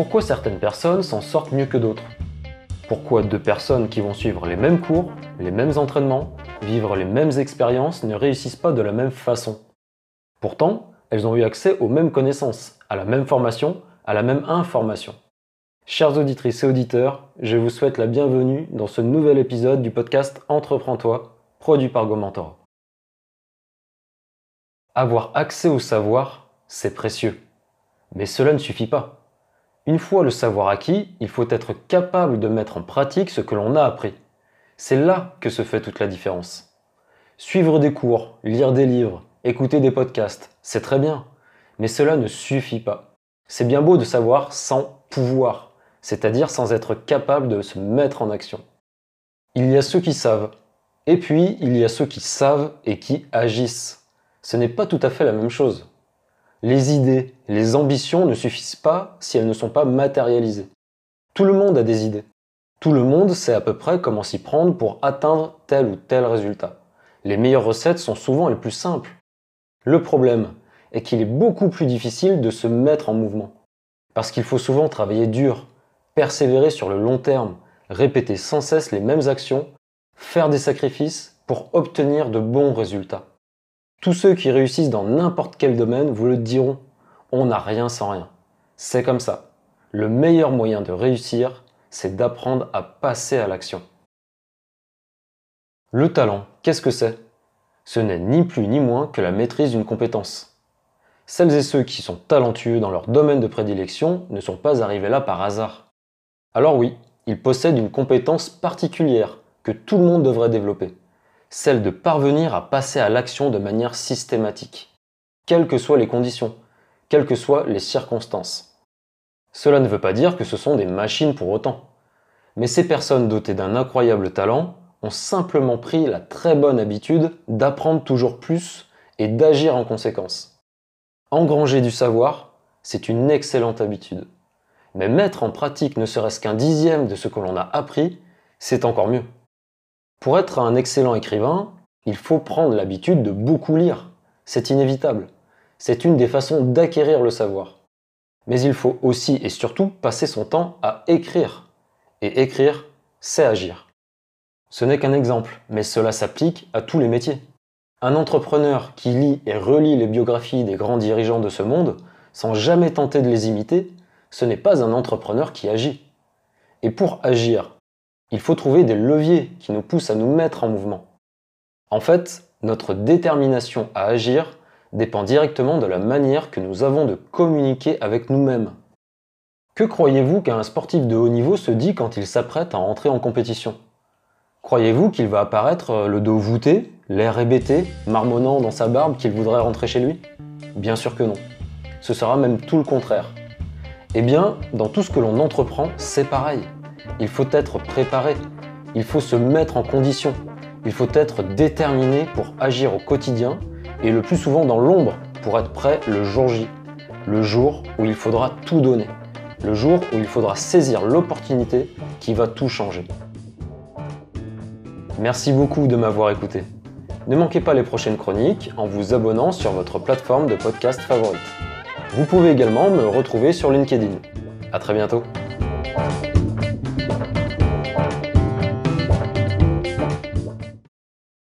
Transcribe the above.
Pourquoi certaines personnes s'en sortent mieux que d'autres? Pourquoi deux personnes qui vont suivre les mêmes cours, les mêmes entraînements, vivre les mêmes expériences ne réussissent pas de la même façon? Pourtant, elles ont eu accès aux mêmes connaissances, à la même formation, à la même information. Chers auditrices et auditeurs, je vous souhaite la bienvenue dans ce nouvel épisode du podcast Entreprends-toi, produit par GoMentora. Avoir accès au savoir, c'est précieux. Mais cela ne suffit pas. Une fois le savoir acquis, il faut être capable de mettre en pratique ce que l'on a appris. C'est là que se fait toute la différence. Suivre des cours, lire des livres, écouter des podcasts, c'est très bien. Mais cela ne suffit pas. C'est bien beau de savoir sans pouvoir c'est-à-dire sans être capable de se mettre en action. Il y a ceux qui savent, et puis il y a ceux qui savent et qui agissent. Ce n'est pas tout à fait la même chose. Les idées, les ambitions ne suffisent pas si elles ne sont pas matérialisées. Tout le monde a des idées. Tout le monde sait à peu près comment s'y prendre pour atteindre tel ou tel résultat. Les meilleures recettes sont souvent les plus simples. Le problème est qu'il est beaucoup plus difficile de se mettre en mouvement. Parce qu'il faut souvent travailler dur, persévérer sur le long terme, répéter sans cesse les mêmes actions, faire des sacrifices pour obtenir de bons résultats. Tous ceux qui réussissent dans n'importe quel domaine vous le diront, on n'a rien sans rien. C'est comme ça. Le meilleur moyen de réussir, c'est d'apprendre à passer à l'action. Le talent, qu'est-ce que c'est? Ce n'est ni plus ni moins que la maîtrise d'une compétence. Celles et ceux qui sont talentueux dans leur domaine de prédilection ne sont pas arrivés là par hasard. Alors oui, il possède une compétence particulière que tout le monde devrait développer, celle de parvenir à passer à l'action de manière systématique, quelles que soient les conditions, quelles que soient les circonstances. Cela ne veut pas dire que ce sont des machines pour autant, mais ces personnes dotées d'un incroyable talent ont simplement pris la très bonne habitude d'apprendre toujours plus et d'agir en conséquence. Engranger du savoir, c'est une excellente habitude. Mais mettre en pratique ne serait-ce qu'un dixième de ce que l'on a appris, c'est encore mieux. Pour être un excellent écrivain, il faut prendre l'habitude de beaucoup lire. C'est inévitable. C'est une des façons d'acquérir le savoir. Mais il faut aussi et surtout passer son temps à écrire. Et écrire, c'est agir. Ce n'est qu'un exemple, mais cela s'applique à tous les métiers. Un entrepreneur qui lit et relit les biographies des grands dirigeants de ce monde, sans jamais tenter de les imiter, ce n'est pas un entrepreneur qui agit. Et pour agir, il faut trouver des leviers qui nous poussent à nous mettre en mouvement. En fait, notre détermination à agir dépend directement de la manière que nous avons de communiquer avec nous-mêmes. Que croyez-vous qu'un sportif de haut niveau se dit quand il s'apprête à entrer en compétition? Croyez-vous qu'il va apparaître le dos voûté, l'air hébété, marmonnant dans sa barbe qu'il voudrait rentrer chez lui? Bien sûr que non. Ce sera même tout le contraire. Eh bien, dans tout ce que l'on entreprend, c'est pareil. Il faut être préparé, il faut se mettre en condition, il faut être déterminé pour agir au quotidien et le plus souvent dans l'ombre pour être prêt le jour J, le jour où il faudra tout donner, le jour où il faudra saisir l'opportunité qui va tout changer. Merci beaucoup de m'avoir écouté. Ne manquez pas les prochaines chroniques en vous abonnant sur votre plateforme de podcast favorite. Vous pouvez également me retrouver sur LinkedIn. A très bientôt